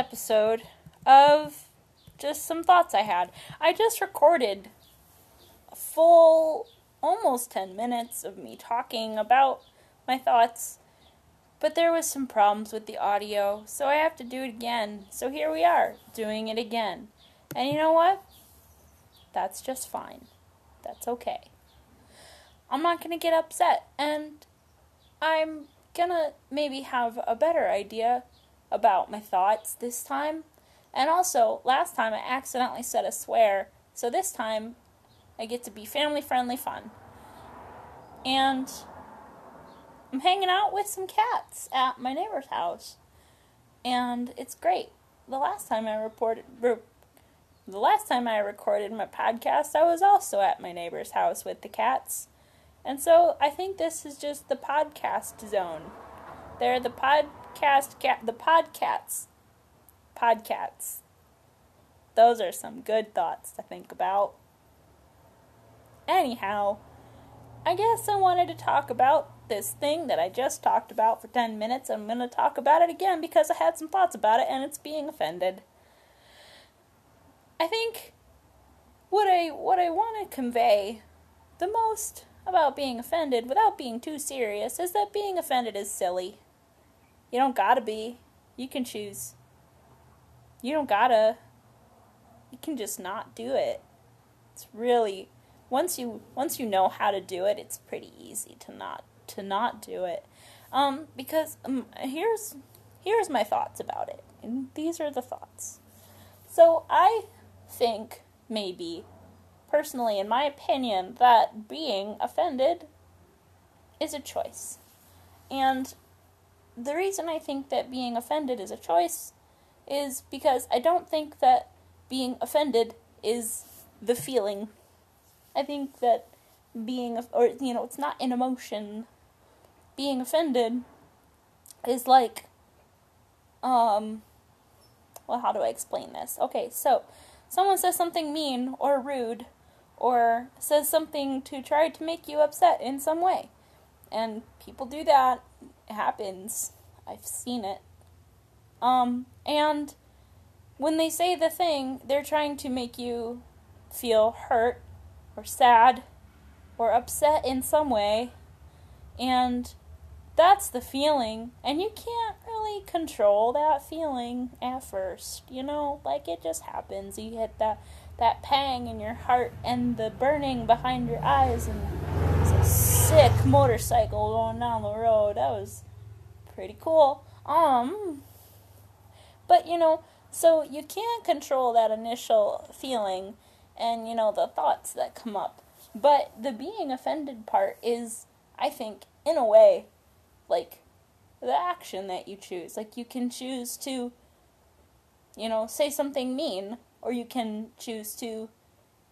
episode of just some thoughts I had. I just recorded a full almost 10 minutes of me talking about my thoughts, but there was some problems with the audio, so I have to do it again. So here we are, doing it again. And you know what? That's just fine. That's okay. I'm not going to get upset and I'm gonna maybe have a better idea about my thoughts this time. And also, last time I accidentally said a swear, so this time I get to be family friendly fun. And I'm hanging out with some cats at my neighbor's house. And it's great. The last time I reported the last time I recorded my podcast, I was also at my neighbor's house with the cats. And so I think this is just the podcast zone. They're the podcast cat the podcats. Podcats. Those are some good thoughts to think about. Anyhow, I guess I wanted to talk about this thing that I just talked about for 10 minutes. I'm going to talk about it again because I had some thoughts about it and it's being offended. I think what I what I want to convey the most about being offended without being too serious is that being offended is silly. You don't gotta be. You can choose. You don't gotta. You can just not do it. It's really once you once you know how to do it, it's pretty easy to not to not do it. Um, because um, here's here's my thoughts about it, and these are the thoughts. So I think maybe personally, in my opinion, that being offended is a choice. And the reason I think that being offended is a choice is because I don't think that being offended is the feeling. I think that being, or, you know, it's not an emotion. Being offended is like, um, well, how do I explain this? Okay, so someone says something mean or rude or says something to try to make you upset in some way. And people do that. Happens. I've seen it. Um, and when they say the thing, they're trying to make you feel hurt or sad or upset in some way. And that's the feeling. And you can't really control that feeling at first. You know, like it just happens. You hit that that pang in your heart and the burning behind your eyes and sick motorcycle going down the road. That was pretty cool. Um but you know, so you can't control that initial feeling and you know the thoughts that come up. But the being offended part is I think in a way like the action that you choose. Like you can choose to you know, say something mean or you can choose to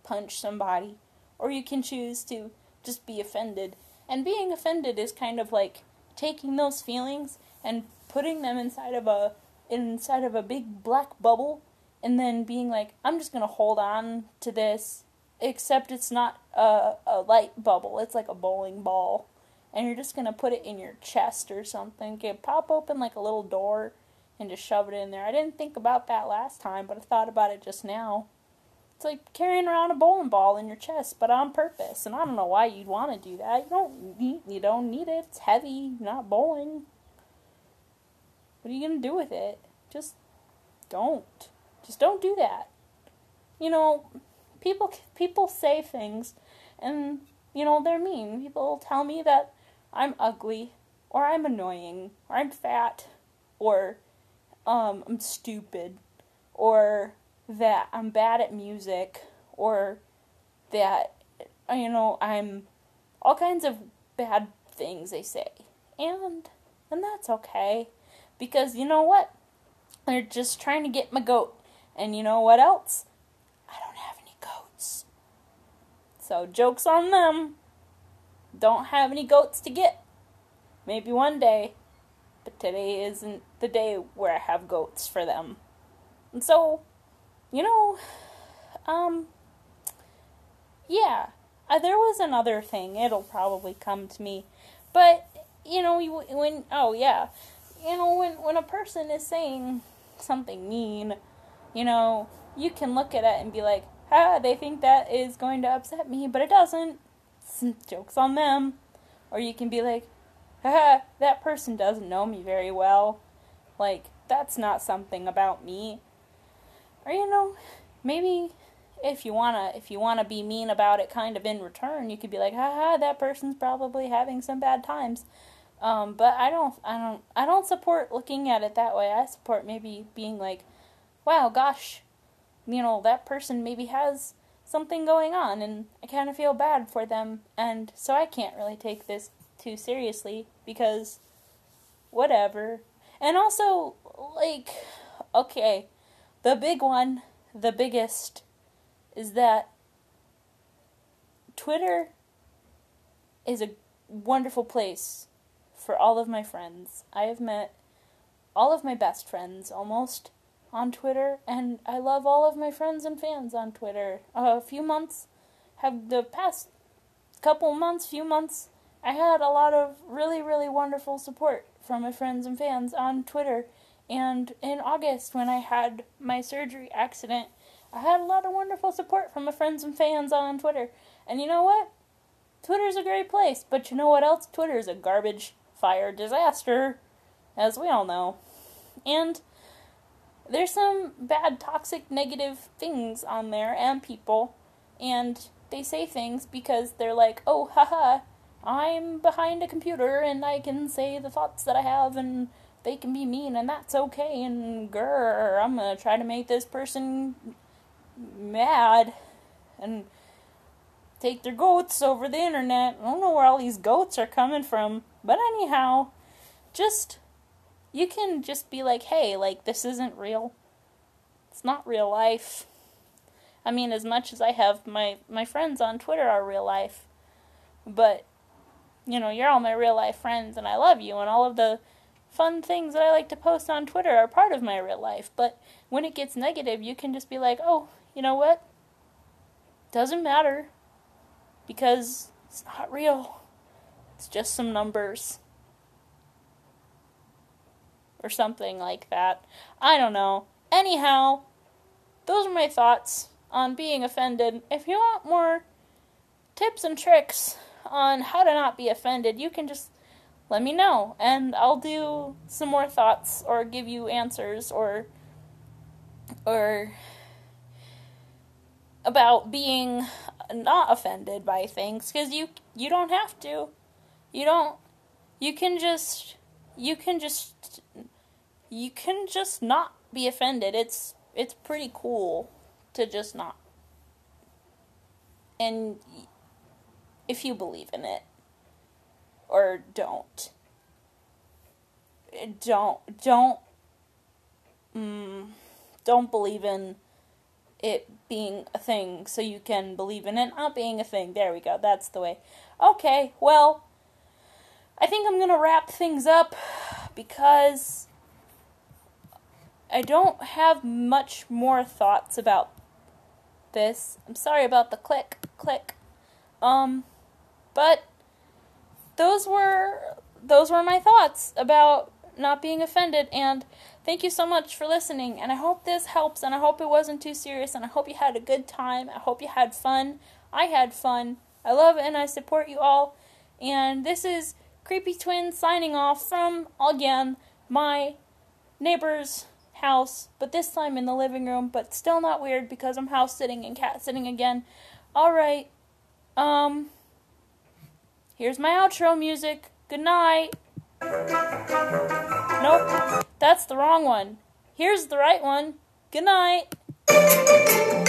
punch somebody, or you can choose to just be offended. And being offended is kind of like taking those feelings and putting them inside of a inside of a big black bubble and then being like I'm just going to hold on to this except it's not a a light bubble. It's like a bowling ball and you're just going to put it in your chest or something. Get pop open like a little door and just shove it in there. I didn't think about that last time, but I thought about it just now. It's like carrying around a bowling ball in your chest, but on purpose. And I don't know why you'd want to do that. You don't need, you don't need it. It's heavy. You're not bowling. What are you gonna do with it? Just don't. Just don't do that. You know, people people say things, and you know they're mean. People tell me that I'm ugly, or I'm annoying, or I'm fat, or um, I'm stupid, or that I'm bad at music, or that, you know, I'm all kinds of bad things they say. And, and that's okay. Because you know what? They're just trying to get my goat. And you know what else? I don't have any goats. So, joke's on them. Don't have any goats to get. Maybe one day but today isn't the day where I have goats for them. And so, you know, um, yeah, uh, there was another thing. It'll probably come to me. But, you know, when, oh yeah, you know, when when a person is saying something mean, you know, you can look at it and be like, ah, they think that is going to upset me, but it doesn't. Some Joke's on them. Or you can be like, ah, that person doesn't know me very well. Like, that's not something about me. Or, you know, maybe if you wanna if you wanna be mean about it kind of in return, you could be like, haha, that person's probably having some bad times. Um, but I don't I don't I don't support looking at it that way. I support maybe being like, wow, gosh, you know, that person maybe has something going on and I kind of feel bad for them and so I can't really take this too seriously because whatever. And also like okay, the big one, the biggest is that Twitter is a wonderful place for all of my friends. I have met all of my best friends almost on Twitter, and I love all of my friends and fans on Twitter. A few months, have the past couple months, few months, I had a lot of really, really wonderful support from my friends and fans on Twitter. And in August, when I had my surgery accident, I had a lot of wonderful support from my friends and fans on Twitter. And you know what? Twitter's a great place, but you know what else? Twitter's a garbage fire disaster, as we all know. And there's some bad, toxic, negative things on there and people, and they say things because they're like, oh, haha, I'm behind a computer and I can say the thoughts that I have and they can be mean and that's okay and grr, I'm gonna try to make this person mad and take their goats over the internet. I don't know where all these goats are coming from, but anyhow, just you can just be like, "Hey, like this isn't real. It's not real life." I mean, as much as I have my my friends on Twitter are real life, but you know, you're all my real life friends and I love you and all of the fun things that I like to post on Twitter are part of my real life. But when it gets negative, you can just be like, "Oh, you know what? Doesn't matter because it's not real. It's just some numbers. Or something like that. I don't know. Anyhow, those are my thoughts on being offended. If you want more tips and tricks on how to not be offended, you can just let me know and I'll do some more thoughts or give you answers or or about being not offended by things because you you don't have to. You don't you can just you can just you can just not be offended. It's it's pretty cool to just not. And if you believe in it don't don't don't mm, don't believe in it being a thing so you can believe in it not being a thing. There we go. That's the way. Okay, well, I think I'm going to wrap things up because I don't have much more thoughts about this. I'm sorry about the click, click. Um, but those were those were my thoughts about not being offended and Thank you so much for listening, and I hope this helps, and I hope it wasn't too serious, and I hope you had a good time. I hope you had fun. I had fun. I love and I support you all. And this is Creepy Twin signing off from, again, my neighbor's house, but this time in the living room, but still not weird because I'm house sitting and cat sitting again. Alright, um, here's my outro music. Good night. Nope, that's the wrong one. Here's the right one. Good night.